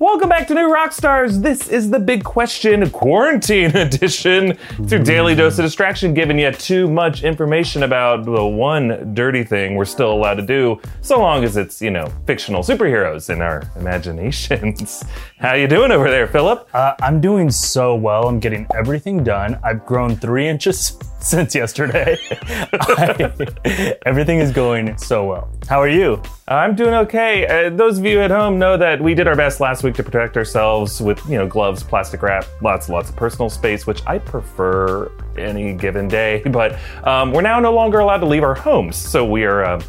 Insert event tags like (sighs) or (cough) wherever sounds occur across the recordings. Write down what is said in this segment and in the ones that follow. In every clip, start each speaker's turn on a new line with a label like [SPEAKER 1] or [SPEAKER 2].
[SPEAKER 1] Welcome back to New Rockstars. This is the big question quarantine (laughs) edition. It's your daily dose of distraction, giving you too much information about the one dirty thing we're still allowed to do, so long as it's, you know, fictional superheroes in our imaginations. (laughs) How you doing over there, Philip?
[SPEAKER 2] Uh, I'm doing so well. I'm getting everything done. I've grown three inches (laughs) since yesterday. I- everything is going so well. How are you?
[SPEAKER 1] I'm doing okay. Uh, those of you at home know that we did our best last week to protect ourselves with, you know, gloves, plastic wrap, lots and lots of personal space, which I prefer any given day. (laughs) But um, we're now no longer allowed to leave our homes, so we are uh,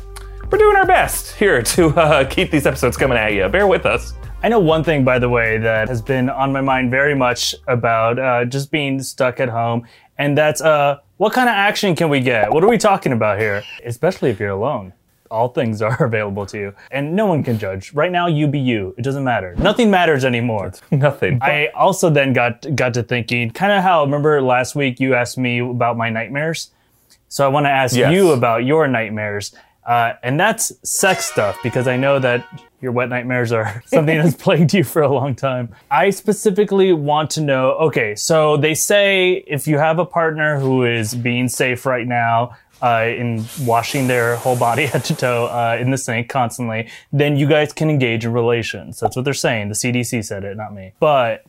[SPEAKER 1] we're doing our best here (laughs) to uh, keep these episodes coming at you. Bear with us.
[SPEAKER 2] I know one thing, by the way, that has been on my mind very much about uh, just being stuck at home, and that's uh, what kind of action can we get? What are we talking about here? Especially if you're alone. All things are (laughs) available to you, and no one can judge. Right now, you be you. It doesn't matter. Nothing matters anymore. (laughs)
[SPEAKER 1] Nothing.
[SPEAKER 2] I also then got got to thinking, kind of how remember last week you asked me about my nightmares. So I want to ask
[SPEAKER 1] Yes.
[SPEAKER 2] you about your nightmares, uh, and that's sex stuff because I know that your wet nightmares are (laughs) something that's plagued you for a long time. I specifically want to know. Okay, so they say if you have a partner who is being safe right now. Uh, in washing their whole body (laughs) head to toe uh, in the sink constantly, then you guys can engage in relations. That's what they're saying. The CDC said it, not me. But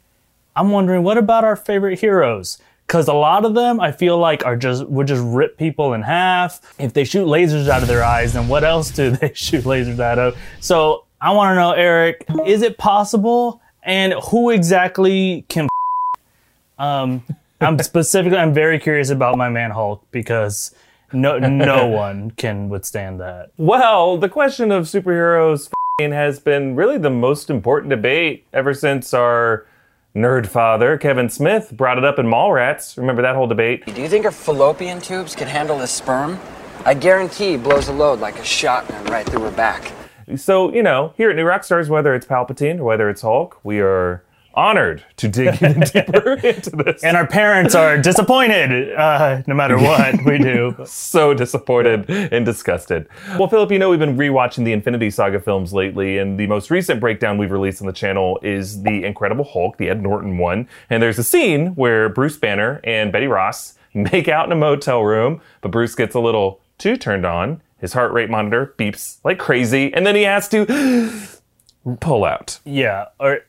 [SPEAKER 2] I'm wondering, what about our favorite heroes? Because a lot of them, I feel like, are just would just rip people in half. If they shoot lasers out of their eyes, then what else do (laughs) they shoot lasers out of? So I want to know, Eric, is it possible? And who exactly can? (laughs) Um, I'm specifically, I'm very curious about my man Hulk because no (laughs) no one can withstand that.
[SPEAKER 1] Well, the question of superheroes f***ing has been really the most important debate ever since our nerd father, Kevin Smith, brought it up in Mallrats. Remember that whole debate?
[SPEAKER 3] Do you think her fallopian tubes can handle the sperm? I guarantee he blows a load like a shotgun right through her back.
[SPEAKER 1] So, you know, here at New Rockstars, whether it's Palpatine or whether it's Hulk, we are honored to dig even (laughs) deeper into this.
[SPEAKER 2] And our parents are disappointed, uh, no matter (laughs) what we do.
[SPEAKER 1] so disappointed and disgusted. Well, Philip, you know we've been rewatching the Infinity Saga films lately, and the most recent breakdown we've released on the channel is the Incredible Hulk, the Ed Norton one. And there's a scene where Bruce Banner and Betty Ross make out in a motel room, but Bruce gets a little too turned on. His heart rate monitor beeps like crazy, and then he has to (gasps) pull out.
[SPEAKER 2] Yeah, or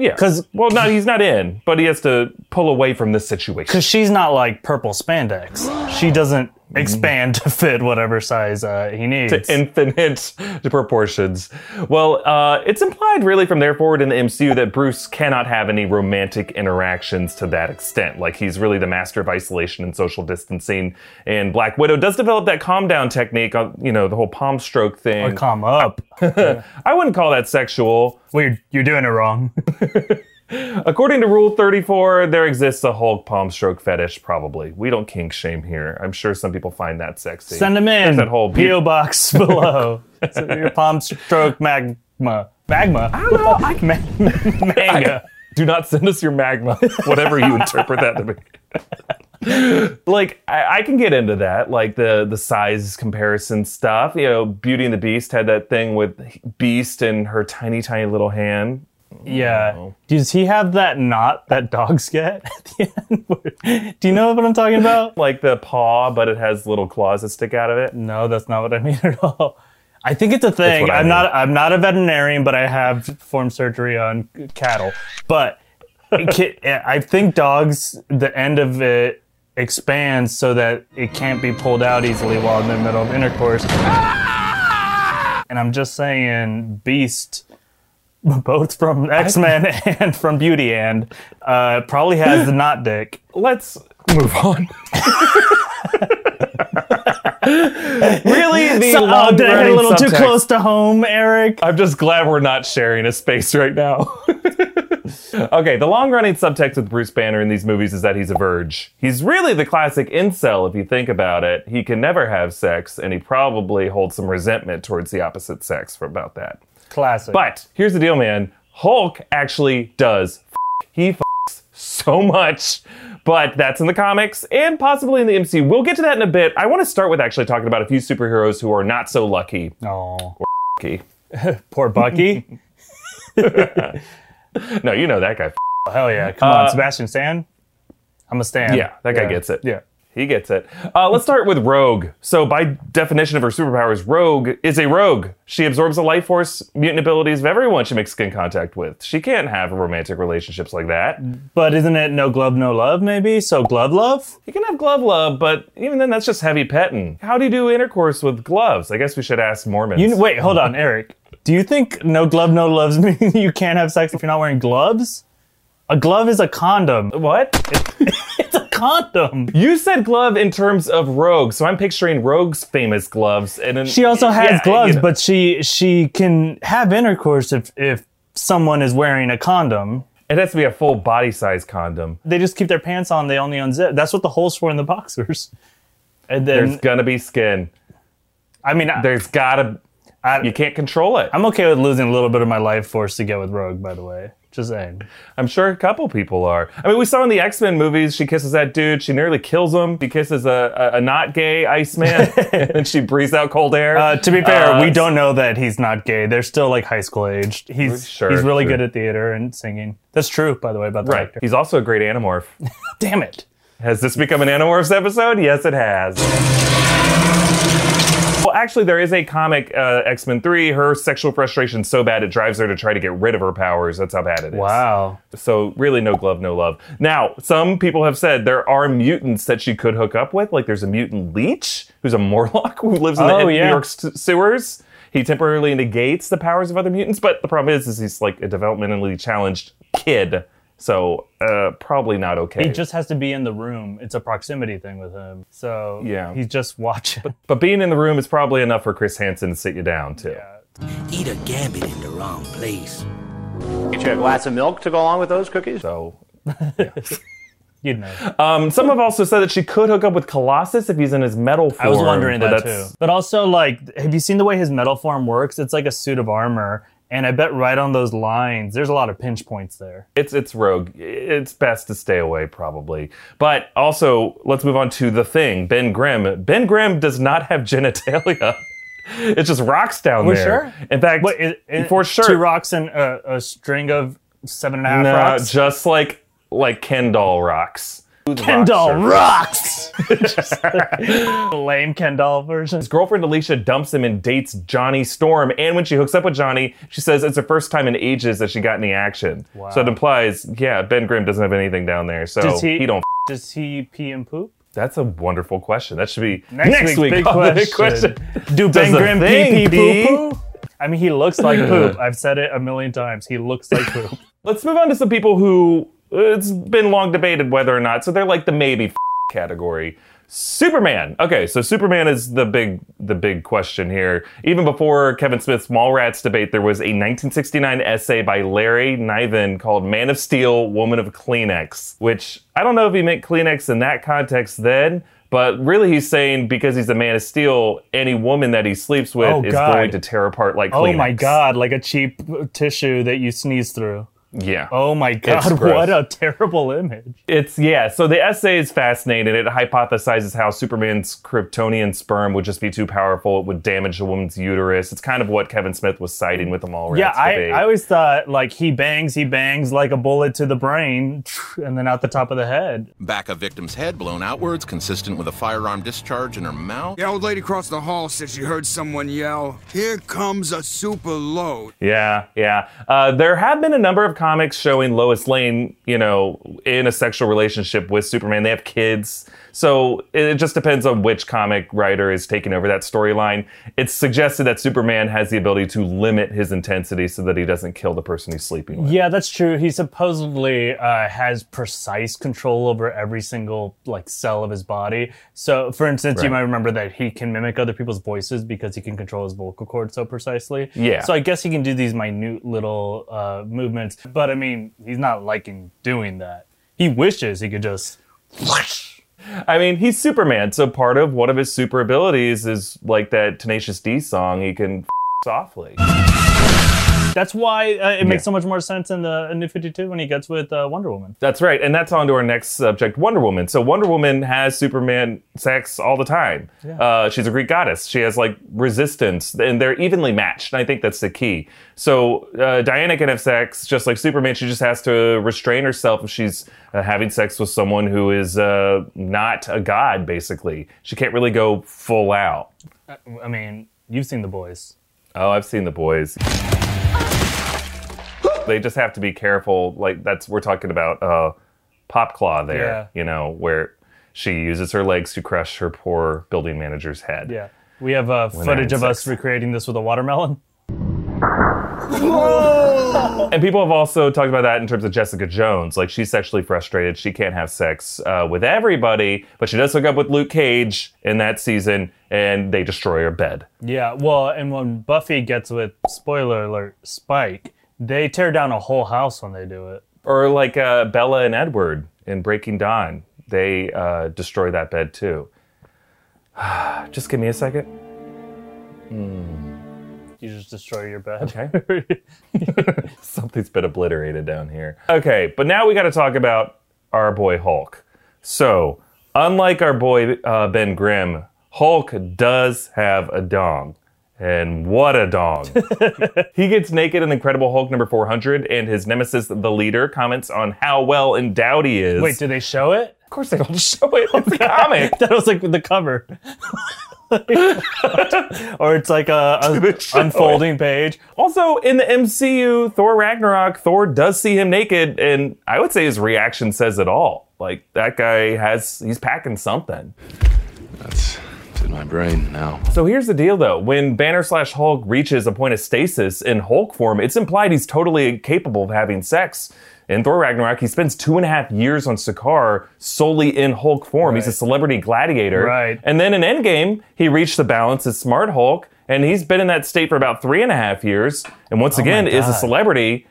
[SPEAKER 1] yeah,
[SPEAKER 2] 'Cause-
[SPEAKER 1] well, not he's not in, but he has to pull away from this situation.
[SPEAKER 2] because she's not like purple spandex. She doesn't expand to fit whatever size uh, he needs.
[SPEAKER 1] To infinite (laughs) proportions. Well, uh, it's implied really from there forward in the MCU that Bruce cannot have any romantic interactions to that extent. Like he's really the master of isolation and social distancing. And Black Widow does develop that calm down technique, on, you know, the whole palm stroke thing.
[SPEAKER 2] Come up. (laughs)
[SPEAKER 1] I wouldn't call that sexual.
[SPEAKER 2] Well, you're, you're doing it wrong. (laughs)
[SPEAKER 1] According to Rule 34, there exists a Hulk palm stroke fetish, probably. We don't kink shame here. I'm sure some people find that sexy.
[SPEAKER 2] Send them in.
[SPEAKER 1] There's that whole be- (laughs)
[SPEAKER 2] PO box below. So your palm stroke magma. Magma. I don't know. I (laughs) Ma- manga.
[SPEAKER 1] Do not send us your magma, whatever you interpret that to be. (laughs) like I, I can get into that, like the the size comparison stuff. You know, Beauty and the Beast had that thing with Beast and her tiny, tiny little hand.
[SPEAKER 2] Yeah. Oh. Does he have that knot that dogs get (laughs) at the end? (laughs) Do you know what I'm talking about?
[SPEAKER 1] Like the paw, but it has little claws that stick out of it.
[SPEAKER 2] No, that's not what I mean at all. I think it's a thing.
[SPEAKER 1] I
[SPEAKER 2] I'm
[SPEAKER 1] mean.
[SPEAKER 2] not. I'm not a veterinarian, but I have performed surgery on cattle. But I think dogs, the end of it expands so that it can't be pulled out easily while in the middle of intercourse. And I'm just saying, Beast, (laughs) both from X Men (laughs) and from Beauty and uh, probably has the knot dick.
[SPEAKER 1] Let's move on. (laughs) really, the
[SPEAKER 2] So, oh, did I hit a little too close to home, Eric?
[SPEAKER 1] I'm just glad we're not sharing a space right now. (laughs) okay, the long running subtext with Bruce Banner in these movies is that he's a verge. He's really the classic incel if you think about it. He can never have sex, and he probably holds some resentment towards the opposite sex for about that.
[SPEAKER 2] Classic.
[SPEAKER 1] But here's the deal, man. Hulk actually does. F- he f- so much. But that's in the comics and possibly in the MCU. We'll get to that in a bit. I want to start with actually talking about a few superheroes who are not so lucky.
[SPEAKER 2] Oh,
[SPEAKER 1] Lucky. (laughs)
[SPEAKER 2] poor Bucky. (laughs)
[SPEAKER 1] no, you know that guy.
[SPEAKER 2] Hell yeah. Come on, uh, Sebastian Stan. I'm a Stan.
[SPEAKER 1] Yeah, that guy gets it.
[SPEAKER 2] Yeah.
[SPEAKER 1] He gets it. Uh, let's start with Rogue. So, by definition of her superpowers, Rogue is a rogue. She absorbs the life force mutant abilities of everyone she makes skin contact with. She can't have romantic relationships like that.
[SPEAKER 2] But isn't it no glove, no love, maybe? So glove love?
[SPEAKER 1] You can have glove love, but even then, that's just heavy petting. How do you do intercourse with gloves? I guess we should ask Mormons.
[SPEAKER 2] You, wait, hold on, Eric. Do you think no glove, no loves (laughs) mean you can't have sex if you're not wearing gloves? A glove is a condom.
[SPEAKER 1] what? (laughs)
[SPEAKER 2] condom.
[SPEAKER 1] You said glove in terms of Rogue, so I'm picturing Rogue's famous gloves. And then-
[SPEAKER 2] She also has
[SPEAKER 1] Yeah,
[SPEAKER 2] gloves,
[SPEAKER 1] you know.
[SPEAKER 2] but she she can have intercourse if if someone is wearing a condom.
[SPEAKER 1] it has to be a full body size condom.
[SPEAKER 2] They just keep their pants on. They only unzip. That's what the holes for in the boxers. (laughs) And then There's
[SPEAKER 1] gonna be skin.
[SPEAKER 2] I mean, I,
[SPEAKER 1] There's gotta.
[SPEAKER 2] I,
[SPEAKER 1] You can't control it.
[SPEAKER 2] I'm okay with losing a little bit of my life force to get with Rogue. By the way, just saying.
[SPEAKER 1] I'm sure a couple people are. I mean, we saw in the X Men movies, she kisses that dude, she nearly kills him. She kisses a, a, a not gay Iceman, (laughs) and she breathes out cold air.
[SPEAKER 2] Uh, to be fair,
[SPEAKER 1] Uh,
[SPEAKER 2] we don't know that he's not gay. They're still like high school aged. He's
[SPEAKER 1] Sure,
[SPEAKER 2] he's really
[SPEAKER 1] sure.
[SPEAKER 2] good at theater and singing. That's true, by the way, about the
[SPEAKER 1] Right.
[SPEAKER 2] actor.
[SPEAKER 1] He's also a great Animorph. (laughs)
[SPEAKER 2] Damn it.
[SPEAKER 1] Has this become an Animorphs episode? Yes, it has. Well, actually, there is a comic, uh, X Men 3. Her sexual frustration is so bad it drives her to try to get rid of her powers. That's how bad it is.
[SPEAKER 2] Wow.
[SPEAKER 1] So, really, no glove, no love. Now, some people have said there are mutants that she could hook up with. Like, there's a mutant leech who's a (laughs) Morlock who lives in the
[SPEAKER 2] Oh,
[SPEAKER 1] New. York s- sewers. He temporarily negates the powers of other mutants, but the problem is, is he's like a developmentally challenged kid. So, uh, probably not okay.
[SPEAKER 2] He just has to be in the room. It's a proximity thing with him. So
[SPEAKER 1] Yeah.
[SPEAKER 2] he's just watching.
[SPEAKER 1] But being in the room is probably enough for Chris Hansen to sit you down too.
[SPEAKER 4] Eat a gambit in the wrong place.
[SPEAKER 5] Get you a glass of milk to go along with those cookies?
[SPEAKER 1] So, (laughs)
[SPEAKER 2] You'd know.
[SPEAKER 1] um, some have also said that she could hook up with Colossus if he's in his metal form.
[SPEAKER 2] I was wondering that
[SPEAKER 1] that's-
[SPEAKER 2] too. But also, like, have you seen the way his metal form works? It's like a suit of armor. And I bet right on those lines, there's a lot of pinch points there.
[SPEAKER 1] It's it's rogue. It's best to stay away probably. But also, let's move on to the thing. Ben Grimm. Ben Grimm does not have (laughs) genitalia. it's just rocks down
[SPEAKER 2] We're
[SPEAKER 1] there.
[SPEAKER 2] sure?
[SPEAKER 1] In fact,
[SPEAKER 2] it, it-
[SPEAKER 1] for sure.
[SPEAKER 2] Two rocks and a, a string of seven and a half
[SPEAKER 1] no,
[SPEAKER 2] rocks.
[SPEAKER 1] just like like Ken doll rocks.
[SPEAKER 2] Ken doll
[SPEAKER 1] Rocks (laughs) (laughs)
[SPEAKER 2] rocks. Lame Kendall version.
[SPEAKER 1] His girlfriend Alicia dumps him and dates Johnny Storm. And when she hooks up with Johnny, she says it's the first time in ages that she got any action. So it implies, yeah, Ben Grimm doesn't have anything down there. So
[SPEAKER 2] Does he-
[SPEAKER 1] he don't.
[SPEAKER 2] Does he pee and poop?
[SPEAKER 1] That's a wonderful question. That should be
[SPEAKER 2] Next, week's big (laughs)
[SPEAKER 1] on the
[SPEAKER 2] question. Do Ben Grimm pee pee poo poo? I mean, he looks like poop. I've said it a million times. He looks like poop.
[SPEAKER 1] Let's move on to some people who it's been long debated whether or not. So they're like the maybe f- category. Superman. Okay, so Superman is the big the big question here. Even before Kevin Smith's Mallrats debate, there was a 1969 essay by Larry Niven called "Man of Steel, Woman of Kleenex," which I don't know if he meant Kleenex in that context then. But really, he's saying because he's a man of steel, any woman that he sleeps with
[SPEAKER 2] Oh,
[SPEAKER 1] is
[SPEAKER 2] God.
[SPEAKER 1] going to tear apart like
[SPEAKER 2] Oh my god, like a cheap tissue that you sneeze through.
[SPEAKER 1] Yeah.
[SPEAKER 2] Oh my god, (laughs)
[SPEAKER 1] gross.
[SPEAKER 2] what a terrible image.
[SPEAKER 1] It's yeah. So the essay is fascinating. It hypothesizes how Superman's Kryptonian sperm would just be too powerful. It would damage a woman's uterus. It's kind of what Kevin Smith was citing with the Mallrats
[SPEAKER 2] Yeah, I,
[SPEAKER 1] debate.
[SPEAKER 2] I always thought like he bangs, he bangs like a bullet to the brain (sniffs) and then out the top of the head.
[SPEAKER 6] Back of victim's head blown outwards, consistent with a firearm discharge in her mouth.
[SPEAKER 7] The old lady across the hall said she heard someone yell, Here comes a super load.
[SPEAKER 1] yeah, yeah. Uh, there have been a number of comics showing Lois Lane, you know, in a sexual relationship with Superman. They have kids. So it just depends on which comic writer is taking over that storyline. It's suggested that Superman has the ability to limit his intensity so that he doesn't kill the person he's sleeping with.
[SPEAKER 2] Yeah, that's true. He supposedly uh, has precise control over every single like cell of his body. So, for instance, you might remember that he can mimic other people's voices because he can control his vocal cords so precisely.
[SPEAKER 1] Yeah.
[SPEAKER 2] So I guess he can do these minute little uh, movements. But I mean, he's not liking doing that. He wishes he could just. (laughs)
[SPEAKER 1] I mean, he's Superman, so part of one of his super abilities is like that Tenacious D song. He can softly.
[SPEAKER 2] That's why uh, it makes
[SPEAKER 1] Yeah.
[SPEAKER 2] so much more sense in the in New 52 when he gets with uh, Wonder Woman.
[SPEAKER 1] That's right, and that's on to our next subject, Wonder Woman. So Wonder Woman has Superman sex all the time. Uh, she's a Greek goddess. She has like resistance, and they're evenly matched. And I think that's the key. So uh, Diana can have sex just like Superman. She just has to restrain herself if she's uh, having sex with someone who is uh, not a god. Basically, she can't really go full out.
[SPEAKER 2] I mean, you've seen the boys.
[SPEAKER 1] Oh, I've seen the boys. They just have to be careful. Like that's we're talking about uh, Popclaw there.
[SPEAKER 2] Yeah.
[SPEAKER 1] You know where she uses her legs to crush her poor building manager's head.
[SPEAKER 2] Yeah. We have uh, footage of us recreating this with a watermelon.
[SPEAKER 1] And people have also talked about that in terms of Jessica Jones. Like she's sexually frustrated. She can't have sex uh, with everybody, but she does hook up with Luke Cage in that season, and they destroy her bed.
[SPEAKER 2] Yeah, well, and when Buffy gets with, spoiler alert, Spike, they tear down a whole house when they do it.
[SPEAKER 1] Or like uh, Bella and Edward in Breaking Dawn, they uh, destroy that bed too. (sighs) Just give me a second.
[SPEAKER 2] You just destroy your bed.
[SPEAKER 1] Okay. (laughs) (laughs) Something's been obliterated down here. Okay, but now we got to talk about our boy Hulk. So, unlike our boy uh, Ben Grimm, Hulk does have a dong. And what a dong. (laughs) he gets naked in Incredible Hulk number 400, and his nemesis, the leader, comments on how well endowed he is.
[SPEAKER 2] Wait, did they show it?
[SPEAKER 1] of course they don't (laughs) show it. It's a (laughs) comic.
[SPEAKER 2] That was like the cover. or it's like a, a
[SPEAKER 1] show
[SPEAKER 2] unfolding page.
[SPEAKER 1] Also, in the MCU, Thor Ragnarok, Thor does see him naked, and I would say his reaction says it all. Like, that guy has, he's packing something.
[SPEAKER 8] That's it's in my brain now.
[SPEAKER 1] So here's the deal though. When Banner slash Hulk reaches a point of stasis in Hulk form, it's implied he's totally capable of having sex. In Thor Ragnarok, he spends two and a half years on Sakaar solely in Hulk form. He's a celebrity gladiator.
[SPEAKER 2] Right.
[SPEAKER 1] And then in Endgame, he reached the balance as Smart Hulk, and he's been in that state for about three and a half years. And once oh again, is a celebrity.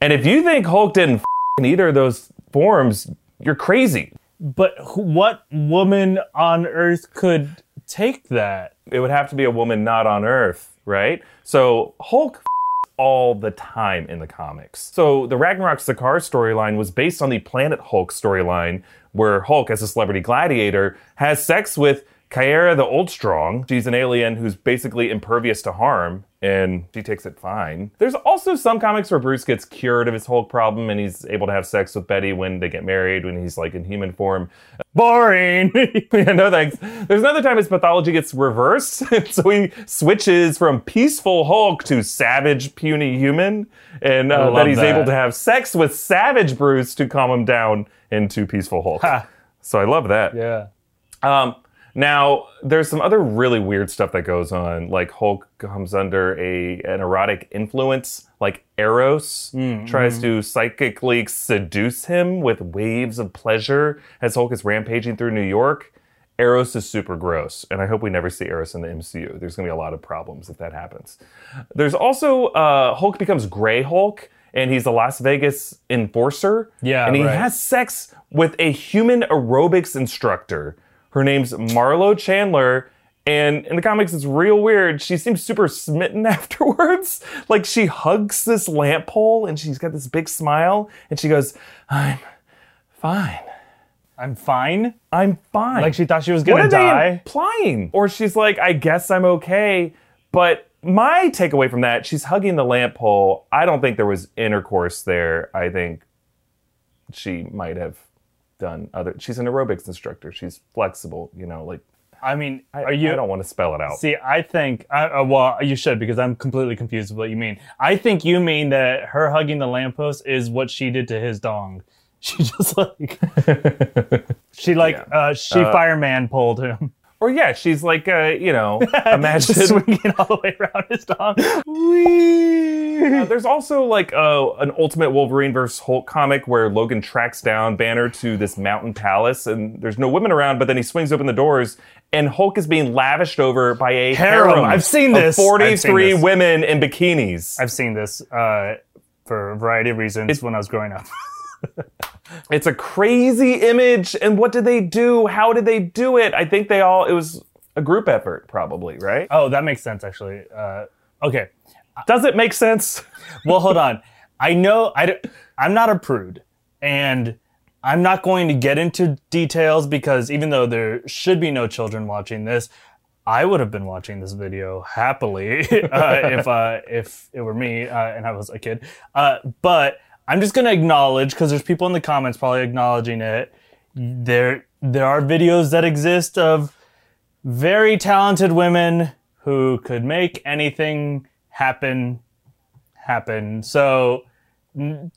[SPEAKER 1] And if you think Hulk didn't f- in either of those forms, you're crazy.
[SPEAKER 2] But what woman on earth could take that?
[SPEAKER 1] it would have to be a woman not on Earth, right? So Hulk (laughs) all the time in the comics. So the Ragnarok Sakaar storyline was based on the Planet Hulk storyline, where Hulk, as a celebrity gladiator, has sex with Caiera the Old Strong. She's an alien who's basically impervious to harm, and she takes it fine. There's also some comics where Bruce gets cured of his Hulk problem, and he's able to have sex with Betty when they get married, when he's like in human form.
[SPEAKER 2] Boring. (laughs)
[SPEAKER 1] Yeah, no thanks. There's another time his pathology gets reversed, (laughs) so he switches from peaceful Hulk to savage, puny human, and uh, he's
[SPEAKER 2] that.
[SPEAKER 1] able to have sex with savage Bruce to calm him down into peaceful Hulk.
[SPEAKER 2] Ha.
[SPEAKER 1] So I love that.
[SPEAKER 2] yeah.
[SPEAKER 1] Um, now, there's some other really weird stuff that goes on. Like Hulk comes under a an erotic influence, like Eros tries to psychically seduce him with waves of pleasure as Hulk is rampaging through New York. Eros is super gross, and I hope we never see Eros in the MCU. There's going to be a lot of problems if that happens. There's also uh, Hulk becomes Gray Hulk, and he's a Las Vegas enforcer.
[SPEAKER 2] Yeah,
[SPEAKER 1] and he
[SPEAKER 2] right.
[SPEAKER 1] has sex with a human aerobics instructor. Her name's Marlo Chandler. And in the comics, it's real weird. She seems super smitten (laughs) afterwards. Like she hugs this lamp pole and she's got this big smile and she goes, I'm fine.
[SPEAKER 2] I'm fine.
[SPEAKER 1] I'm fine.
[SPEAKER 2] Like she thought she was gonna
[SPEAKER 1] are
[SPEAKER 2] die.
[SPEAKER 1] they implying? Or she's like, I guess I'm okay. But my takeaway from that, she's hugging the lamp pole. I don't think there was intercourse there. I think she might have done other. She's an aerobics instructor. She's flexible. You know, like
[SPEAKER 2] I mean,
[SPEAKER 1] I,
[SPEAKER 2] are you?
[SPEAKER 1] I don't want to spell it out.
[SPEAKER 2] See, I think, I, uh, well, you should because I'm completely confused with what you mean. I think you mean that her hugging the lamppost is what she did to his dong. (laughs) She just like, (laughs) she like,
[SPEAKER 1] Yeah.
[SPEAKER 2] uh, she fireman pulled him.
[SPEAKER 1] Or yeah, she's like, uh, you know, (laughs) imagine.
[SPEAKER 2] Swinging all the way around his dong.
[SPEAKER 1] Uh, there's also like uh, an Ultimate Wolverine versus Hulk comic where Logan tracks down Banner to this mountain palace, and there's no women around. But then he swings open the doors, and Hulk is being lavished over by a
[SPEAKER 2] Harem.
[SPEAKER 1] harem.
[SPEAKER 2] I've seen this.
[SPEAKER 1] 43
[SPEAKER 2] seen this.
[SPEAKER 1] women in bikinis.
[SPEAKER 2] I've seen this uh, for a variety of reasons when I was growing up. (laughs)
[SPEAKER 1] It's a crazy image. And what did they do? How did they do it? I think they all. It was a group effort, probably, right?
[SPEAKER 2] Oh, that makes sense actually. Uh, okay.
[SPEAKER 1] Does it make sense?
[SPEAKER 2] well, hold on. I know I, I'm not a prude, and I'm not going to get into details because even though there should be no children watching this, I would have been watching this video happily (laughs) uh, if uh, if it were me uh, and I was a kid. Uh, but I'm just to acknowledge because there's people in the comments probably acknowledging it. There there are videos that exist of very talented women who could make anything happen happen. So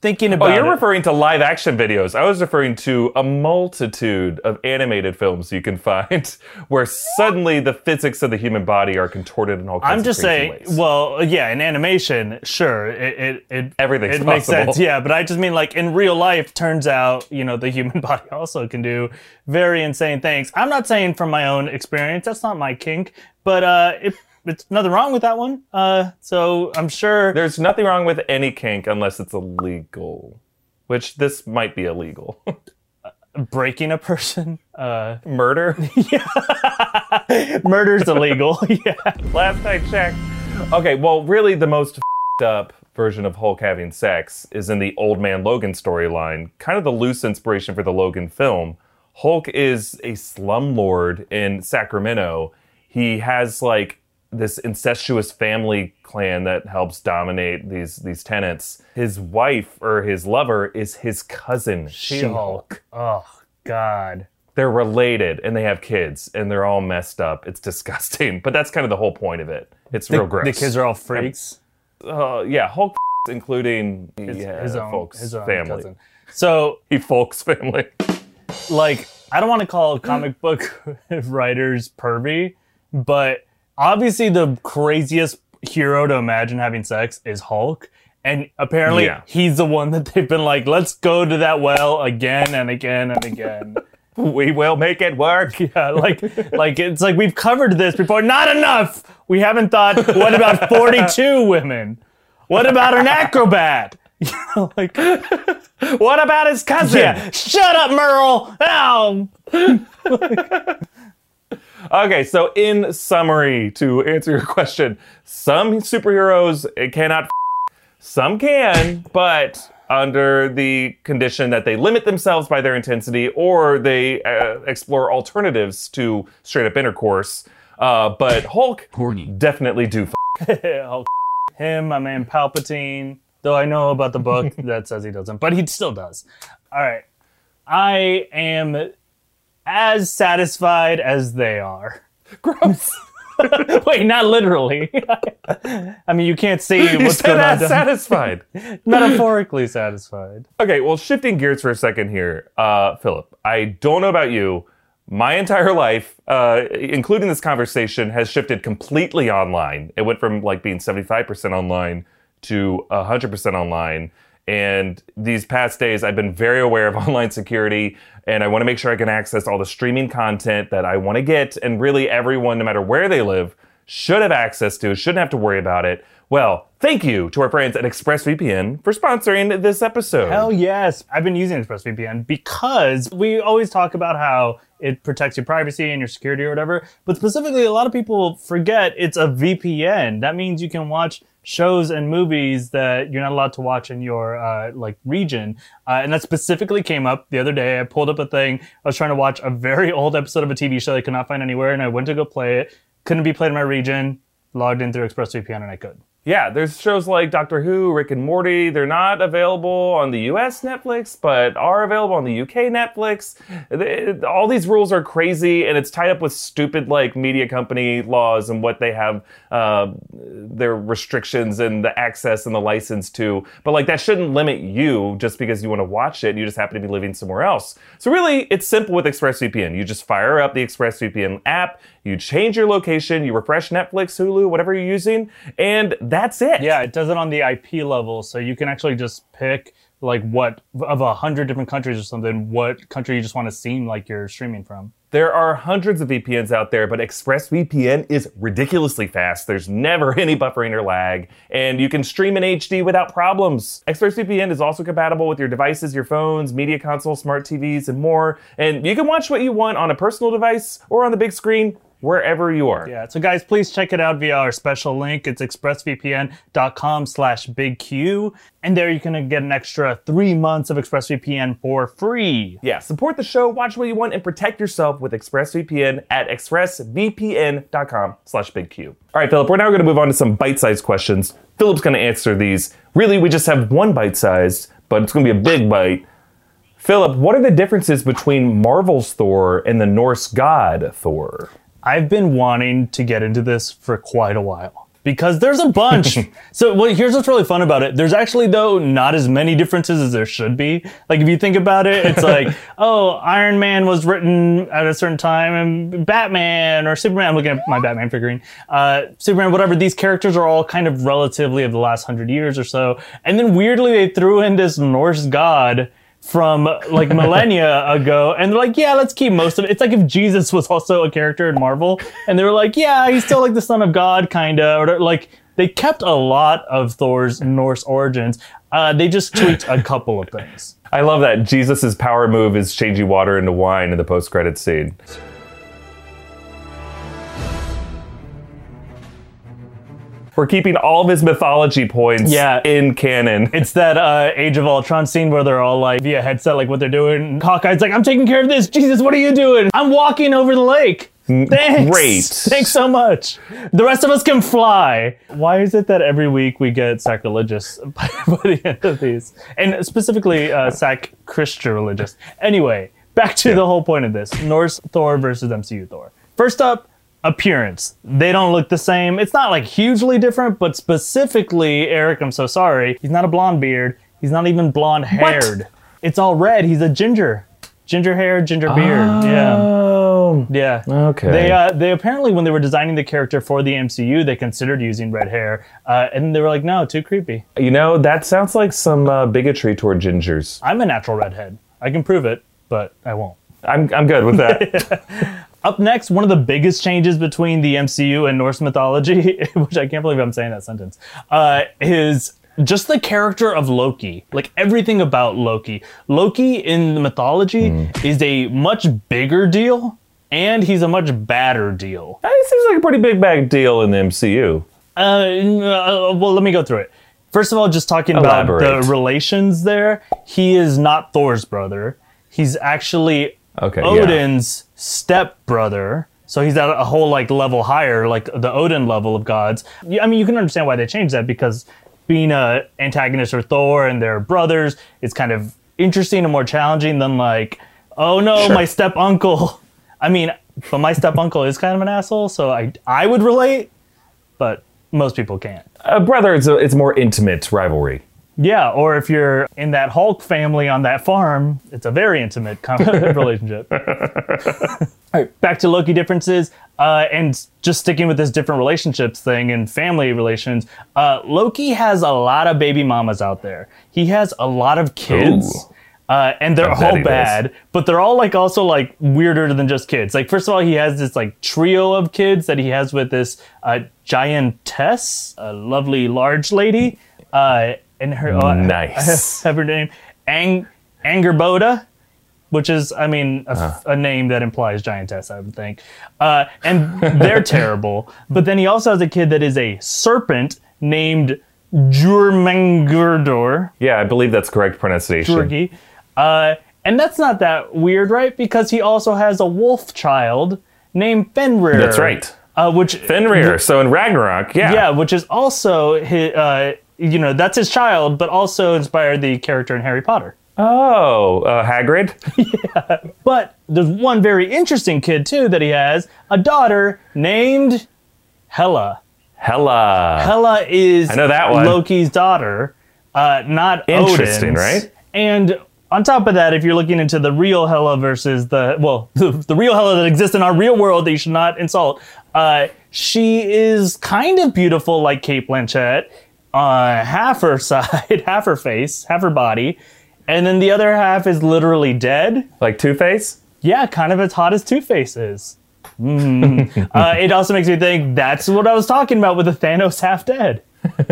[SPEAKER 2] thinking
[SPEAKER 1] Oh,
[SPEAKER 2] about
[SPEAKER 1] you're
[SPEAKER 2] it,
[SPEAKER 1] referring to live action videos. I was referring to a multitude of animated films you can (laughs) find where suddenly the physics of the human body are contorted in all kinds.
[SPEAKER 2] I'm just saying.
[SPEAKER 1] ways.
[SPEAKER 2] Well, yeah, in animation, sure, it it, it
[SPEAKER 1] Everything's
[SPEAKER 2] it makes sense. Yeah, but I just mean like in real life, turns out you know the human (laughs) body also can do very insane things. I'm not saying from my own experience. That's not my kink, but uh, it, it's nothing wrong with that one. Uh, so I'm sure.
[SPEAKER 1] There's nothing wrong with any kink unless it's illegal, which this might be illegal. (laughs)
[SPEAKER 2] breaking a person, uh, (laughs)
[SPEAKER 1] Murder? (laughs) Yeah.
[SPEAKER 2] Murder's illegal. yeah.
[SPEAKER 1] Last I checked. Okay, well, really, the most fed up version of Hulk having sex is in the Old Man Logan storyline, kind of the loose inspiration for the Logan film. Hulk is a slumlord in Sacramento. He has like this incestuous family clan that helps dominate these these tenants. His wife or his lover is his cousin She-Hulk.
[SPEAKER 2] Oh God.
[SPEAKER 1] They're related and they have kids and they're all messed up. It's disgusting, (laughs) but that's kind of the whole point of it. It's real gross.
[SPEAKER 2] The kids are all freaks.
[SPEAKER 1] uh, yeah, Hulk, (laughs) including
[SPEAKER 2] His,
[SPEAKER 1] yeah,
[SPEAKER 2] his own
[SPEAKER 1] folks
[SPEAKER 2] his own
[SPEAKER 1] family.
[SPEAKER 2] cousin. (laughs) So
[SPEAKER 1] He folks family.
[SPEAKER 2] like I don't want to call comic book writers pervy, but obviously the craziest hero to imagine having sex is Hulk. And apparently
[SPEAKER 1] Yeah.
[SPEAKER 2] he's the one that they've been like, let's go to that well again and again and again. (laughs)
[SPEAKER 1] we will make it work. (laughs)
[SPEAKER 2] yeah, like like it's like we've covered this before. Not enough. We haven't thought what about (laughs) 42 women? What about an acrobat? You know, like
[SPEAKER 1] What about his cousin?
[SPEAKER 2] yeah, shut up, Merle. Ow.
[SPEAKER 1] Okay, so in summary, to answer your (laughs) question, some superheroes cannot, f- some can, but under the condition that they limit themselves by their intensity or they uh, explore alternatives to straight up intercourse. Uh, but Hulk
[SPEAKER 4] Horny.
[SPEAKER 1] Definitely do. F- (laughs)
[SPEAKER 2] I'll him, my man Palpatine. Though I know about the book (laughs) that says he doesn't, but he still does. All right. I am as satisfied as they are.
[SPEAKER 1] Gross. (laughs)
[SPEAKER 2] Wait, not literally. I mean, you can't see (laughs)
[SPEAKER 1] you
[SPEAKER 2] what's going on.
[SPEAKER 1] satisfied. (laughs)
[SPEAKER 2] Metaphorically satisfied.
[SPEAKER 1] Okay, well, shifting gears for a second here, uh, Philip. I don't know about you. My entire life, uh, including this conversation, has shifted completely online. It went from like being 75% online to 100% online. And these past days, I've been very aware of (laughs) online security, and I want to make sure I can access all the streaming content that I want to get. And really, everyone, no matter where they live, should have access to, shouldn't have to worry about it. Well, thank you to our friends at ExpressVPN for sponsoring this episode.
[SPEAKER 2] Hell yes. I've been using ExpressVPN because we always talk about how it protects your privacy and your security or whatever. But specifically, a lot of people forget it's a VPN. That means you can watch shows and movies that you're not allowed to watch in your uh, like region. Uh, and that specifically came up the other day. I pulled up a thing. I was trying to watch a very old episode of a TV show I could not find anywhere, and I went to go play it. Couldn't be played in my region. Logged in through ExpressVPN, and I could.
[SPEAKER 1] Yeah, there's shows like Doctor Who, Rick and Morty. They're not available on the US Netflix, but are available on the UK Netflix. All these rules are crazy, and it's tied up with stupid like media company laws and what they have uh, their restrictions and the access and the license to. But like that shouldn't limit you just because you want to watch it. And you just happen to be living somewhere else. So really, it's simple with ExpressVPN. You just fire up the ExpressVPN app. You change your location. You refresh Netflix, Hulu, whatever you're using, and that's it.
[SPEAKER 2] Yeah, it does it on the IP level, so you can actually just pick like what of a hundred different countries or something, what country you just want to seem like you're streaming from.
[SPEAKER 1] There are hundreds of VPNs out there, but ExpressVPN is ridiculously fast. There's never (laughs) any buffering or lag, and you can stream in HD without problems. ExpressVPN is also compatible with your devices, your phones, media consoles, smart TVs, and more. And you can watch what you want on a personal device or on the big screen wherever you are.
[SPEAKER 2] Yeah, so guys, please check it out via our special link. It's expressvpn.com slash bigq. And there you can get an extra three months of ExpressVPN for free.
[SPEAKER 1] Yeah, support the show, watch what you want, and protect yourself with ExpressVPN at expressvpn.com slash bigq. All right, Philip, we're now going to move on to some bite-sized questions. Philip's going to answer these. Really, we just have one bite-sized, but it's going to be a big bite. Philip, what are the differences between Marvel's Thor and the Norse god Thor?
[SPEAKER 2] I've been wanting to get into this for quite a while because there's a bunch. (laughs) so well, here's what's really fun about it. There's actually though not as many differences as there should be. Like if you think about it, it's like, (laughs) oh, Iron Man was written at a certain time and Batman or Superman, I'm looking at my Batman figurine. Uh, Superman, whatever, these characters are all kind of relatively of the last hundred years or so. And then weirdly they threw in this Norse god from like (laughs) millennia ago and they're like yeah let's keep most of it. It's like if jesus was also a character in marvel and they were like yeah he's still like the son of god kind of or like they kept a lot of thor's norse origins. Uh, they just tweaked a couple of things.
[SPEAKER 1] I love that Jesus' power move is changing water into wine in the post-credit scene. We're keeping all of his mythology points
[SPEAKER 2] Yeah.
[SPEAKER 1] in canon. (laughs)
[SPEAKER 2] it's that uh, age of ultron scene where they're all like via headset like what they're doing hawkeye's like i'm taking care of this jesus what are you doing i'm walking over the lake Thanks.
[SPEAKER 1] great. (laughs)
[SPEAKER 2] Thanks so much. The rest of us can fly. Why is it that every week we get sacrilegious (laughs) by, by the end of these? And specifically, uh, religious? Anyway, back to the whole point of this Norse Thor versus MCU Thor. First up, appearance. They don't look the same. It's not like hugely different, but specifically, Eric, I'm so sorry. He's not a blonde beard. He's not even blonde haired. It's all red. He's a ginger. Ginger hair, ginger beard. Yeah.
[SPEAKER 1] Oh.
[SPEAKER 2] Yeah.
[SPEAKER 1] Okay.
[SPEAKER 2] They uh, they apparently when they were designing the character for the MCU, they considered using red hair, uh, and they were like, no, too creepy.
[SPEAKER 1] You know, that sounds like some uh, bigotry toward gingers.
[SPEAKER 2] I'm a natural redhead. I can prove it, but I won't.
[SPEAKER 1] I'm, I'm good with that. (laughs)
[SPEAKER 2] Up next, one of the biggest changes between the MCU and Norse mythology, (laughs) which I can't believe I'm saying that sentence, uh, is just the character of Loki. Like everything about Loki. Loki in the mythology is a much bigger deal, and he's a much badder deal.
[SPEAKER 1] it seems like a pretty big bag deal in the MCU.
[SPEAKER 2] Uh, uh, well, let me go through it. First of all, just talking about the relations there, he is not Thor's brother. He's actually
[SPEAKER 1] Okay, yeah.
[SPEAKER 2] Odin's stepbrother. So he's at a whole like level higher, like the Odin level of gods. Yeah, I mean, you can understand why they changed that because being a antagonist for Thor and their brothers is kind of interesting and more challenging than like, oh no,
[SPEAKER 1] Sure.
[SPEAKER 2] my step uncle. (laughs) I mean, but my step uncle is kind of an asshole, so I I would relate, but most people can't.
[SPEAKER 1] A brother, it's a, it's more intimate rivalry.
[SPEAKER 2] Yeah, or if you're in that Hulk family on that farm, it's a very intimate kind of (laughs) relationship. (laughs) All right, back to Loki differences, uh, and just sticking with this different relationships thing and family relations. Uh, Loki has a lot of baby mamas out there. He has a lot of kids. Uh, and they're all
[SPEAKER 1] he does.
[SPEAKER 2] bad, but they're all like also like weirder than just kids. Like first of all, he has this like trio of kids that he has with this uh, giantess, a lovely large lady, uh, and her I-
[SPEAKER 1] Nice.
[SPEAKER 2] I have, have her name Ang Angrboda, which is I mean a,
[SPEAKER 1] Uh-huh.
[SPEAKER 2] a name that implies giantess, I would think. Uh, and they're (laughs) terrible. But then he also has a kid that is a serpent named Jörmungandr.
[SPEAKER 1] Yeah, I believe that's correct pronunciation.
[SPEAKER 2] Jorgi. Uh, and that's not that weird, right? Because he also has a wolf child named Fenrir.
[SPEAKER 1] That's right.
[SPEAKER 2] Uh, which
[SPEAKER 1] Fenrir. So in Ragnarok, yeah.
[SPEAKER 2] yeah, which is also his, uh, you know, that's his child, but also inspired the character in Harry Potter.
[SPEAKER 1] Oh, uh, Hagrid? (laughs)
[SPEAKER 2] But there's one very interesting kid too that he has a daughter named Hela.
[SPEAKER 1] Hella.
[SPEAKER 2] Hela is
[SPEAKER 1] I know that one.
[SPEAKER 2] Loki's daughter, uh, not
[SPEAKER 1] Interesting,
[SPEAKER 2] Odin's.
[SPEAKER 1] right?
[SPEAKER 2] And on top of that, if you're looking into the real Hela versus the well, the, (laughs) the real Hela that exists in our real world that you should not insult, uh, she is kind of beautiful like Cate Blanchett. On half her (laughs) side, half her face, half her body, and then the other half is literally dead.
[SPEAKER 1] Like Two Face?
[SPEAKER 2] Yeah, kind of as hot as Two Face is. Mm. (laughs) uh, it also makes me think that's what I was talking about with the Thanos half dead. (laughs)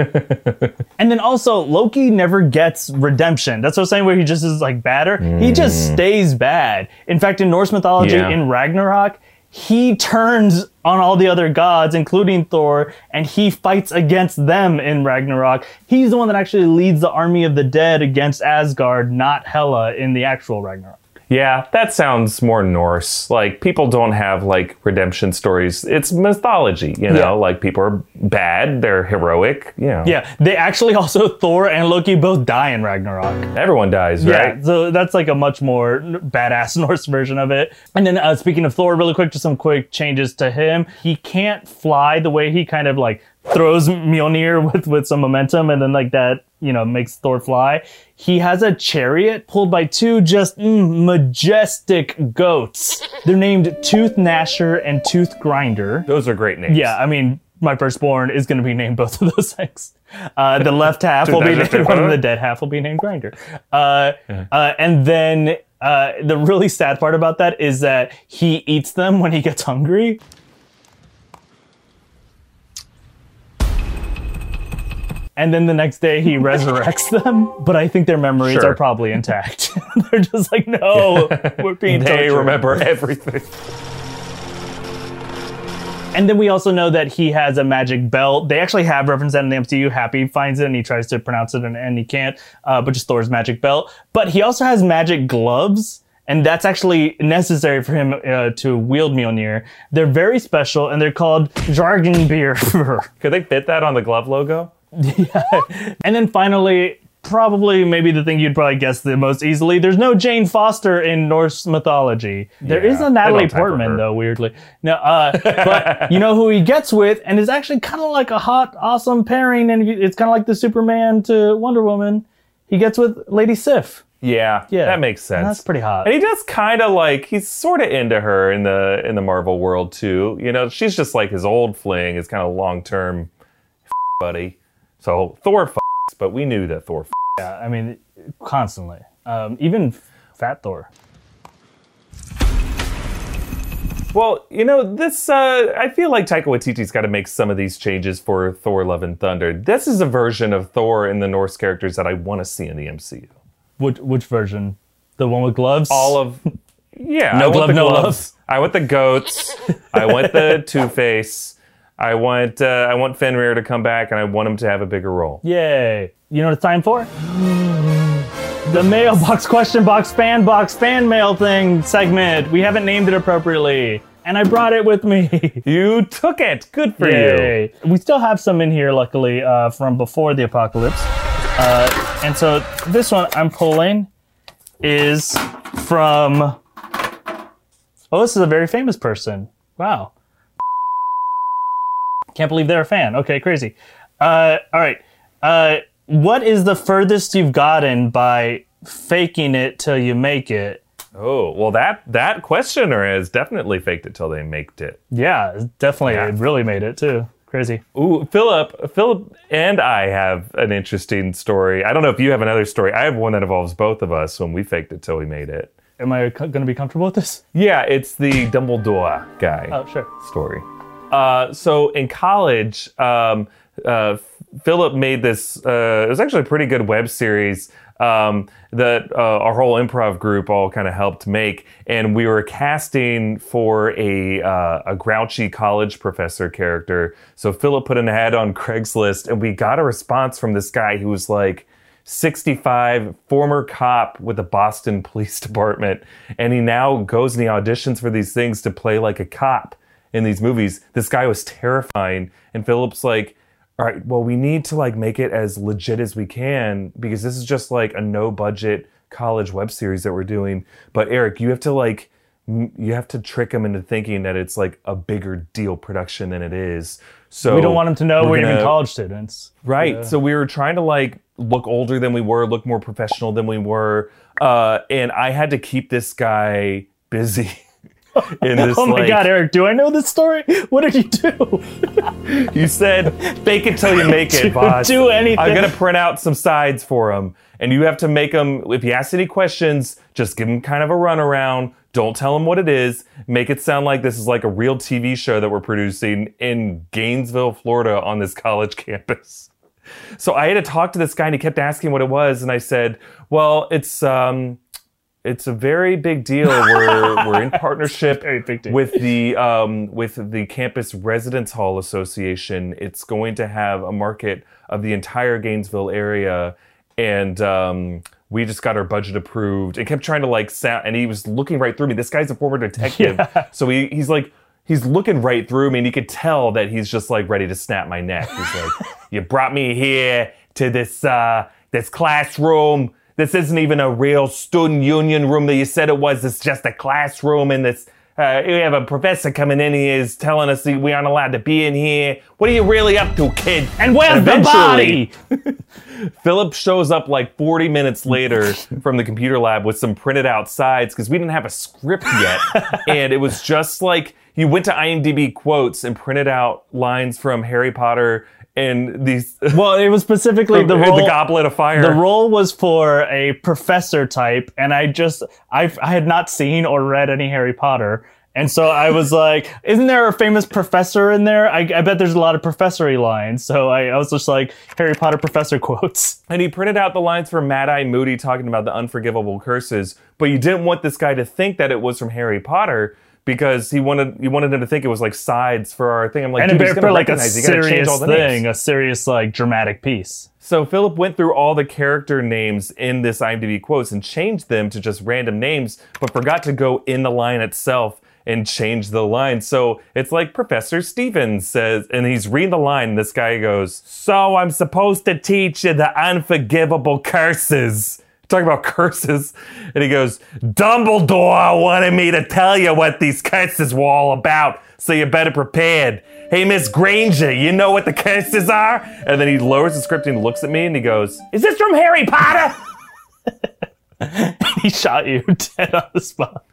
[SPEAKER 2] and then also Loki never gets redemption. That's what I'm saying. Where he just is like badder. He just stays bad. In fact, in Norse mythology,
[SPEAKER 1] Yeah.
[SPEAKER 2] in Ragnarok, he turns on all the other gods, including Thor, and he fights against them in Ragnarok. He's the one that actually leads the army of the dead against Asgard, not Hela in the actual Ragnarok.
[SPEAKER 1] Yeah, that sounds more Norse. Like people don't have like redemption stories. It's mythology, you know.
[SPEAKER 2] Yeah.
[SPEAKER 1] Like people are bad, they're heroic. You know,
[SPEAKER 2] Yeah, they actually (laughs) also Thor and Loki both die in Ragnarok.
[SPEAKER 1] everyone dies,
[SPEAKER 2] Yeah,
[SPEAKER 1] right?
[SPEAKER 2] so that's like a much more badass (laughs) Norse version of it. And then uh, speaking of Thor, really quick, just some quick changes to him. He can't fly the way he kind of like throws Mjolnir (laughs) with with some momentum, and then like that, you know, makes Thor fly. He has a chariot pulled by two just mm, majestic goats. They're named Tooth Gnasher and Tooth Grinder.
[SPEAKER 1] Those are great names.
[SPEAKER 2] Yeah, I mean, my firstborn is going to be named (laughs) both of those things. Uh, the left (laughs) half will be named one,
[SPEAKER 1] Tooth
[SPEAKER 2] the dead half will be named Grinder. Uh, uh, and then uh, the really sad part about that is that he eats them when he gets hungry. And then the next day he (laughs) resurrects them, but I think their memories
[SPEAKER 1] Sure.
[SPEAKER 2] are probably intact. (laughs) They're just like, no, we're (laughs) being
[SPEAKER 1] They
[SPEAKER 2] tortured."
[SPEAKER 1] remember everything.
[SPEAKER 2] And then we also know that he has a magic belt. They actually have referenced that in the MCU. Happy finds it and he tries to pronounce it and, and he can't, uh, but just Thor's magic belt. But he also has magic gloves. And that's actually necessary for him uh, to wield Mjolnir. They're very special and they're called Járngreipr.
[SPEAKER 1] Could they fit that on the glove logo? (laughs)
[SPEAKER 2] and then finally, probably maybe the thing you'd probably guess the most easily. There's no Jane Foster in Norse mythology. There is
[SPEAKER 1] Yeah,
[SPEAKER 2] a Natalie
[SPEAKER 1] don't time for
[SPEAKER 2] Portman though, weirdly. No, uh, but you know who he gets with, and is actually kind of like a hot, awesome pairing, and it's kind of like the Superman to Wonder Woman. He gets with Lady Sif.
[SPEAKER 1] Yeah,
[SPEAKER 2] Yeah,
[SPEAKER 1] that makes sense.
[SPEAKER 2] that's pretty hot.
[SPEAKER 1] And he does kind of like he's sort of into her in the in the Marvel world too. You know, she's just like his old fling, his kind of long term (laughs) buddy. So Thor, f***s, but we knew that Thor. F-
[SPEAKER 2] Yeah, I mean, constantly. Um, even Fat Thor.
[SPEAKER 1] Well, you know, this, uh, I feel like Taika Waititi's got to make some of these changes for Thor Love and Thunder. This is a version of Thor in the Norse characters that I want to see in the MCU.
[SPEAKER 2] Which which version? The one with gloves?
[SPEAKER 1] All of, yeah.
[SPEAKER 2] No
[SPEAKER 1] I
[SPEAKER 2] glove, no
[SPEAKER 1] gloves. I want the goats. I want the (laughs) Two Face. I want, uh, I want Fenrir to come back and I want him to have a bigger role.
[SPEAKER 2] Yay. You know what it's time for? The mailbox (laughs) question box fan box fan mail thing segment. We haven't named it appropriately. And I brought it with me. (laughs)
[SPEAKER 1] You took it. Good for you.
[SPEAKER 2] Yay. We still have some in here, luckily, uh, from before the apocalypse. Uh, and so this one I'm pulling is from. Oh, this is a very famous person. Wow. Can't believe they're a fan. Okay, crazy. Uh, all right. Uh, what is the furthest you've gotten by faking it till you make it?
[SPEAKER 1] Oh, well, that, that questioner has definitely faked it till they made it.
[SPEAKER 2] Yeah, definitely.
[SPEAKER 1] Yeah.
[SPEAKER 2] It really made it too. Crazy.
[SPEAKER 1] Ooh, Philip, Philip and I have an interesting story. I don't know if you have another story. I have one that involves both of us when we faked it till we made it.
[SPEAKER 2] Am I going to be comfortable with this?
[SPEAKER 1] Yeah, it's the Dumbledore guy
[SPEAKER 2] Oh, sure.
[SPEAKER 1] story. Uh, so in college, um, uh, Philip made this. Uh, it was actually a pretty good web series um, that uh, our whole improv group all kind of helped make, and we were casting for a uh, a grouchy college professor character. So Philip put an ad on Craigslist, and we got a response from this guy who was like. 65, former cop with the Boston (laughs) Police Department, and he now goes and he auditions for these things to play like a cop in these movies. This guy was terrifying, and Philip's like, "All right, well, we need to like make it as legit as we can because this is just like a no budget college web series that we're doing. But Eric, you have to like." You have to trick him into thinking that it's like a bigger deal production than it is. So
[SPEAKER 2] We don't want them to know we're, even
[SPEAKER 1] gonna-
[SPEAKER 2] college students.
[SPEAKER 1] Right. So we were trying to like look older than we were, look more professional than we were. Uh, and I had to keep this guy busy (laughs) (laughs) in this. (laughs)
[SPEAKER 2] Oh my
[SPEAKER 1] like-
[SPEAKER 2] god, Eric, do I know this story? What did you do? (laughs)
[SPEAKER 1] You said fake it till you make it,
[SPEAKER 2] Do-
[SPEAKER 1] boss.
[SPEAKER 2] do anything.
[SPEAKER 1] I'm gonna print out some sides for him, and you have to make them. If he asks any questions, just give him kind of a runaround. Don't tell him what it is. Make it sound like this is like a real TV show that we're producing in Gainesville, Florida, on this college campus. So I had to talk to this guy, and he kept asking what it was, and I said, "Well, it's um, it's a very big deal. We're we're in (laughs) partnership
[SPEAKER 2] Very big deal.
[SPEAKER 1] with the um, with the campus residence hall association. It's going to have a market of the entire Gainesville area, and um, we just got our budget approved. And kept trying to like sound, and he was looking right through me. This guy's a former detective, (laughs) so he, he's like. He's looking right through me, and you could tell that he's just like ready to snap my neck. He's like, (laughs) "You brought me here to this uh, this classroom. This isn't even a real student union room that you said it was. It's just a classroom, and this uh, we have a professor coming in here is telling us that we aren't allowed to be in here. What are you really up to, kid?
[SPEAKER 2] And where's the body? (laughs)
[SPEAKER 1] Philip shows up like 40 minutes later from the computer lab with some printed out sides because we didn't have a script yet. (laughs) and it was just like he went to IMDb quotes and printed out lines from Harry Potter and these. (laughs)
[SPEAKER 2] Well, it was specifically the role, the.
[SPEAKER 1] Goblet of Fire.
[SPEAKER 2] The role was for a professor type, and I just I I had not seen or read any Harry Potter, and so I was (laughs) like, "Isn't there a famous professor in there?" I, I bet there's a lot of professory lines, so I, I was just like Harry Potter professor quotes. (laughs)
[SPEAKER 1] And he printed out the lines from Mad Eye Moody talking about the unforgivable curses, but you didn't want this guy to think that it was from Harry Potter because he wanted you wanted him to think it was like sides for our thing. I'm like,
[SPEAKER 2] And
[SPEAKER 1] dude,
[SPEAKER 2] for like a
[SPEAKER 1] recognize you. You gotta change
[SPEAKER 2] serious
[SPEAKER 1] all the names.
[SPEAKER 2] thing, a serious like dramatic piece.
[SPEAKER 1] So Philip went through all the character names in this IMDb quotes and changed them to just random names, but forgot to go in the line itself and change the line. So it's like Professor Stevens says, and he's reading the line, and this guy goes, So I'm supposed to teach you the unforgivable curses. Talking about (laughs) curses. And he goes, Dumbledore wanted me to tell you what these curses were all about, so you better prepared. Hey, Miss Granger, you know what the curses are? And then he lowers the script and looks at me and he goes, Is this from Harry Potter? (laughs)
[SPEAKER 2] He shot you (laughs) dead on the spot.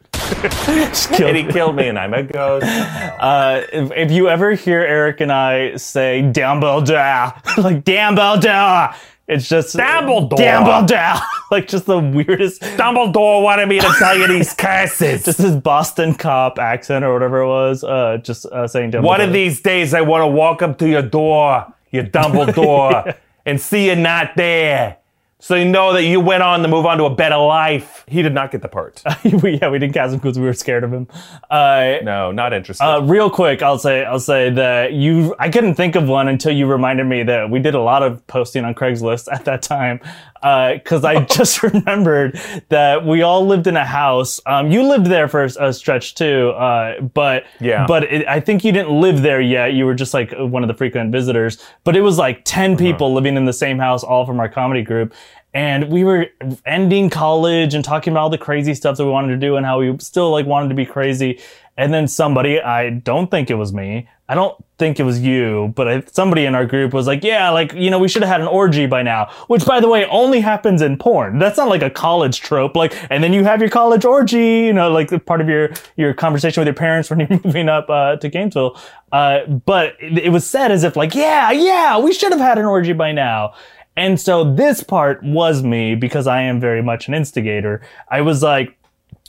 [SPEAKER 1] And he killed me, and I'm a ghost.
[SPEAKER 2] Uh, if, if you ever hear Erik and I say Dumbledore, like Dumbledore, it's just
[SPEAKER 1] Dumbledore.
[SPEAKER 2] Dumbledore, (laughs) like just the weirdest,
[SPEAKER 1] Dumbledore wanted me to tell you these (laughs) curses.
[SPEAKER 2] just this Boston cop accent or whatever it was. Uh, just uh, saying Dumbledore.
[SPEAKER 1] One of these days, I want to walk up to your door, your Dumbledore, (laughs) and see you not there. So you know that you went on to move on to a better life. He did not get the part. (laughs)
[SPEAKER 2] we, yeah, we didn't cast him because we were scared of him. Uh,
[SPEAKER 1] No, not interested.
[SPEAKER 2] Uh, real quick, I'll say I'll say that you I couldn't think of one until you reminded me that we did a lot of posting on Craigslist (laughs) at that time because I (laughs) just (laughs) remembered that we all lived in a house. Um, you lived there for a stretch too, uh, but
[SPEAKER 1] Yeah.
[SPEAKER 2] but it, I think you didn't live there yet. You were just like one of the frequent visitors. But it was like 10 people living in the same house, all from our comedy group. And we were ending college and talking about all the crazy stuff that we wanted to do and how we still like wanted to be crazy. And then somebody, I don't think it was me. I don't think it was you, but I, somebody in our group was like, yeah, like, you know, we should have had an orgy by now, which by the way, only happens in porn. That's not like a college trope. Like, and then you have your college orgy, you know, like part of your, your conversation with your parents (laughs) when you're moving up, uh, to Gainesville. Uh, but it, it was said as if like, yeah, yeah, we should have had an orgy by now. And so this part was me because I am very much an instigator. I was like,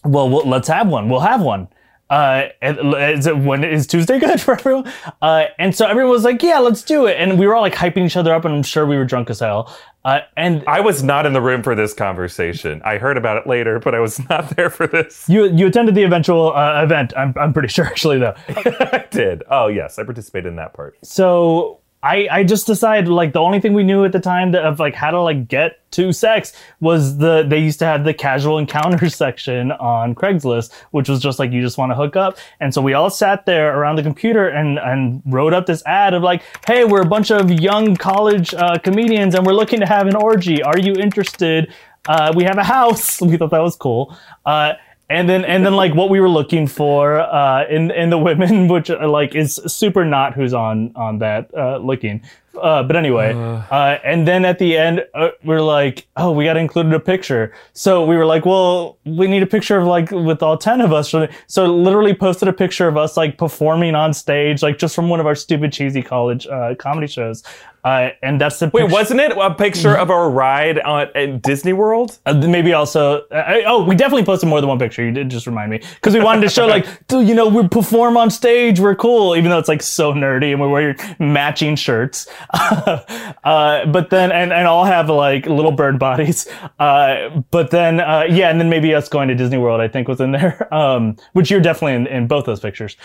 [SPEAKER 2] well, well let's have one. We'll have one. Uh, is it when is Tuesday good (laughs) for everyone? Uh, and so everyone was like, yeah, let's do it. And we were all like hyping each other up, and I'm sure we were drunk as hell. Uh, and
[SPEAKER 1] I was not in the room for this conversation. I heard about it later, but I was (laughs) not there for this.
[SPEAKER 2] you you attended the eventual uh, event. I'm I'm pretty (laughs) sure actually though.
[SPEAKER 1] I did. Oh, yes, I participated in that part.
[SPEAKER 2] so I, I just decided like the only thing we knew at the time that, of like how to like get to sex was the they used to have the casual encounters (laughs) section on Craigslist, which was just like you just want to hook up. And so we all sat there around the computer and and wrote up this ad of like, hey, we're a bunch of young college uh, comedians and we're looking to have an orgy. Are you interested? Uh, we have a house. (laughs) We thought that was cool. Uh, and then and then like what we were looking for uh, in in the women, (laughs) which uh, like is super not who's on on that uh, looking. Uh, but anyway, uh, and then at the end, uh, we're like, oh, we got to include a picture. So we were like, well, we need a picture of like with all 10 of us. So literally posted a picture of us like performing on stage, like just from one of our stupid cheesy college uh, comedy shows. Uh, and that's the
[SPEAKER 1] Wait,
[SPEAKER 2] picture-
[SPEAKER 1] wasn't it a picture of our ride on, at Disney World?
[SPEAKER 2] uh, maybe also, uh, I- oh, we definitely posted more than one picture. You did just remind me because we wanted to show like, (laughs) dude, you know, we perform on stage, we're cool, even though it's like so nerdy and we're wearing matching shirts. (laughs) uh, but then, and, and all have like little bird bodies. Uh, but then, uh, yeah, and then maybe us going to Disney World, I think was in there, (laughs) um, which you're definitely in, in both those pictures.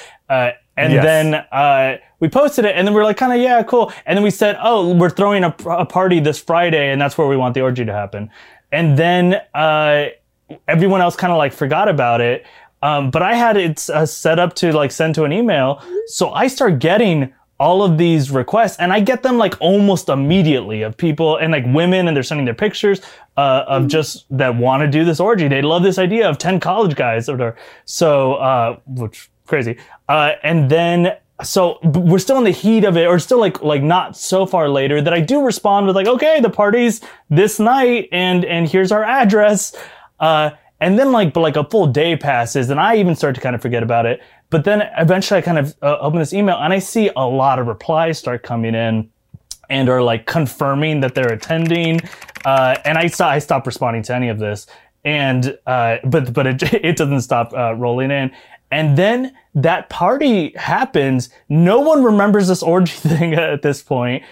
[SPEAKER 2] And
[SPEAKER 1] Yes.
[SPEAKER 2] then uh, we posted it, and then we are like, kind of, yeah, cool. And then we said, oh, we're throwing a, a party this Friday, and that's where we want the orgy to happen. And then uh, everyone else kind of like forgot about it. Um, but I had it uh, set up to like send to an email. So I start getting all of these requests and I get them like almost immediately of people and like women and they're sending their pictures uh, of just that want to do this orgy. They love this idea of 10 college guys or. So, uh, which crazy. Uh, and then so we're still in the heat of it or still like like not so far later that I do respond with like okay the party's this night and and here's our address uh and then like but like a full day passes and I even start to kind of forget about it but then eventually I kind of uh, open this email and I see a lot of replies start coming in and are like confirming that they're attending. Uh, and I saw I stopped responding to any of this, and uh, but but it (laughs) it doesn't stop uh, rolling in. And then that party happens. No one remembers this orgy (laughs) thing at this point.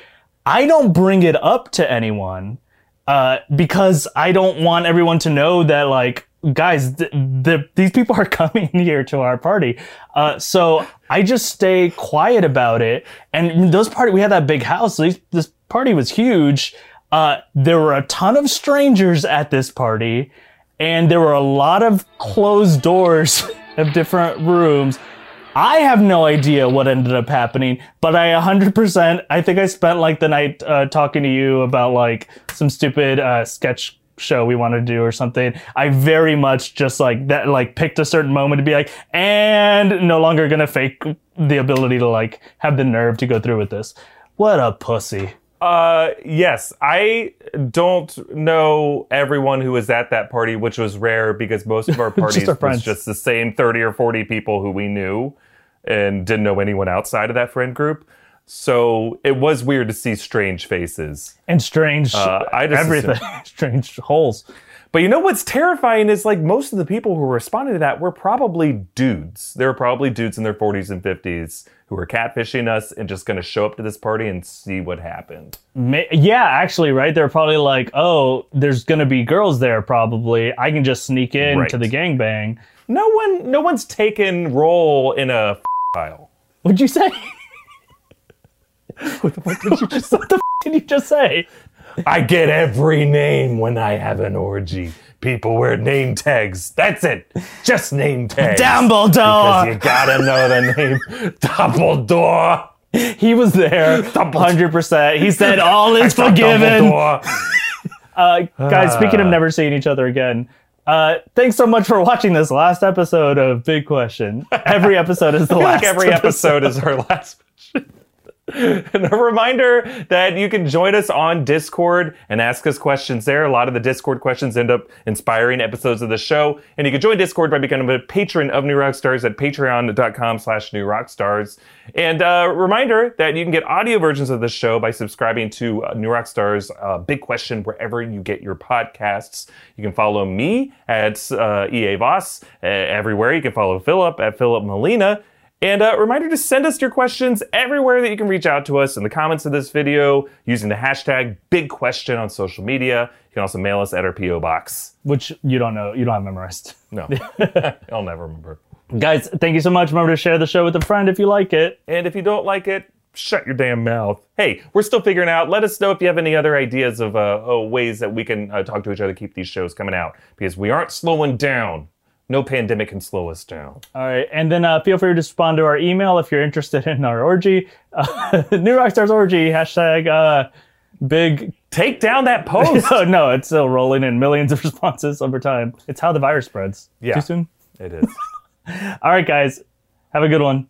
[SPEAKER 2] I don't bring it up to anyone uh, because I don't want everyone to know that like guys, th- the, these people are (laughs) coming here to our party. Uh, so I just stay quiet about it. And those party, we had that big house. So this party was huge. Uh, there were a ton of strangers at this party, and there were a lot of closed doors (laughs) of different rooms. I have no idea what ended up happening, but I 100%, I think I spent like the night uh, talking to you about like some stupid uh, sketch show we wanted to do or something. I very much just like that, like picked a certain moment to be like, and no longer gonna fake the ability to like have the nerve to go through with this. What a pussy.
[SPEAKER 1] Uh, yes, I don't know everyone who was at that party, which was rare because most of our (laughs) parties
[SPEAKER 2] our
[SPEAKER 1] was just the same 30 or 40 people who we knew and didn't know anyone outside of that friend group. So it was weird to see strange faces.
[SPEAKER 2] And strange
[SPEAKER 1] Uh, I just
[SPEAKER 2] everything. (laughs) strange holes.
[SPEAKER 1] But you know what's terrifying is like most of the people who were responding to that were probably dudes. They were probably dudes in their 40s and 50s who were catfishing us and just going to show up to this party and see what happened.
[SPEAKER 2] Yeah, actually, right? They're probably like, oh, there's gonna be girls there. Probably, I can just sneak in
[SPEAKER 1] Right.
[SPEAKER 2] to the gangbang.
[SPEAKER 1] No one, no one's taken role in a file.
[SPEAKER 2] What'd you say? (laughs) what the fuck did you just? What the f- did you just say?
[SPEAKER 1] I get every name when I have an orgy. People wear name tags. That's it. Just name tags. Dumbledore. Because you gotta know the name. Dumbledore.
[SPEAKER 2] He was there, hundred percent. He said, "All is forgiven." (laughs) Uh, guys, speaking of never seeing each other again, uh, thanks so much for watching this last episode of Big Question. Every episode is the (laughs)
[SPEAKER 1] I
[SPEAKER 2] last.
[SPEAKER 1] like every episode is our last. (laughs) and a reminder that you can join us on Discord and ask us questions there. A lot of the Discord questions end up inspiring episodes of the show. And you can join Discord by becoming a patron of New Rockstars at patreon.com slash new rockstars. And a reminder that you can get audio versions of the show by subscribing to uh, New Rockstars uh, Big Question wherever you get your podcasts. You can follow me at uh, EA Voss uh, everywhere. You can follow Philip at Philip Molina. And a reminder to send us your questions everywhere that you can reach out to us in the comments of this video using the hashtag big question on social media. You can also mail us at our P.O. box.
[SPEAKER 2] which you don't know, you don't have memorized.
[SPEAKER 1] No, (laughs) (laughs) I'll never remember.
[SPEAKER 2] Guys, thank you so much. Remember to share the show with a friend if you like it.
[SPEAKER 1] And if you don't like it, shut your damn mouth. Hey, we're still figuring out. Let us know if you have any other ideas of uh, uh, ways that we can uh, talk to each other, keep these shows coming out because we aren't slowing down. No pandemic can slow us down.
[SPEAKER 2] All right, and then uh, feel free to respond to our email if you're interested in our orgy. Uh, (laughs) New Rockstars orgy hashtag uh, big.
[SPEAKER 1] Take down that (laughs) post.
[SPEAKER 2] Oh no, it's still rolling in millions of (laughs) responses over time. It's how the virus spreads.
[SPEAKER 1] Yeah.
[SPEAKER 2] Too soon.
[SPEAKER 1] It is.
[SPEAKER 2] All right, guys, have a good one.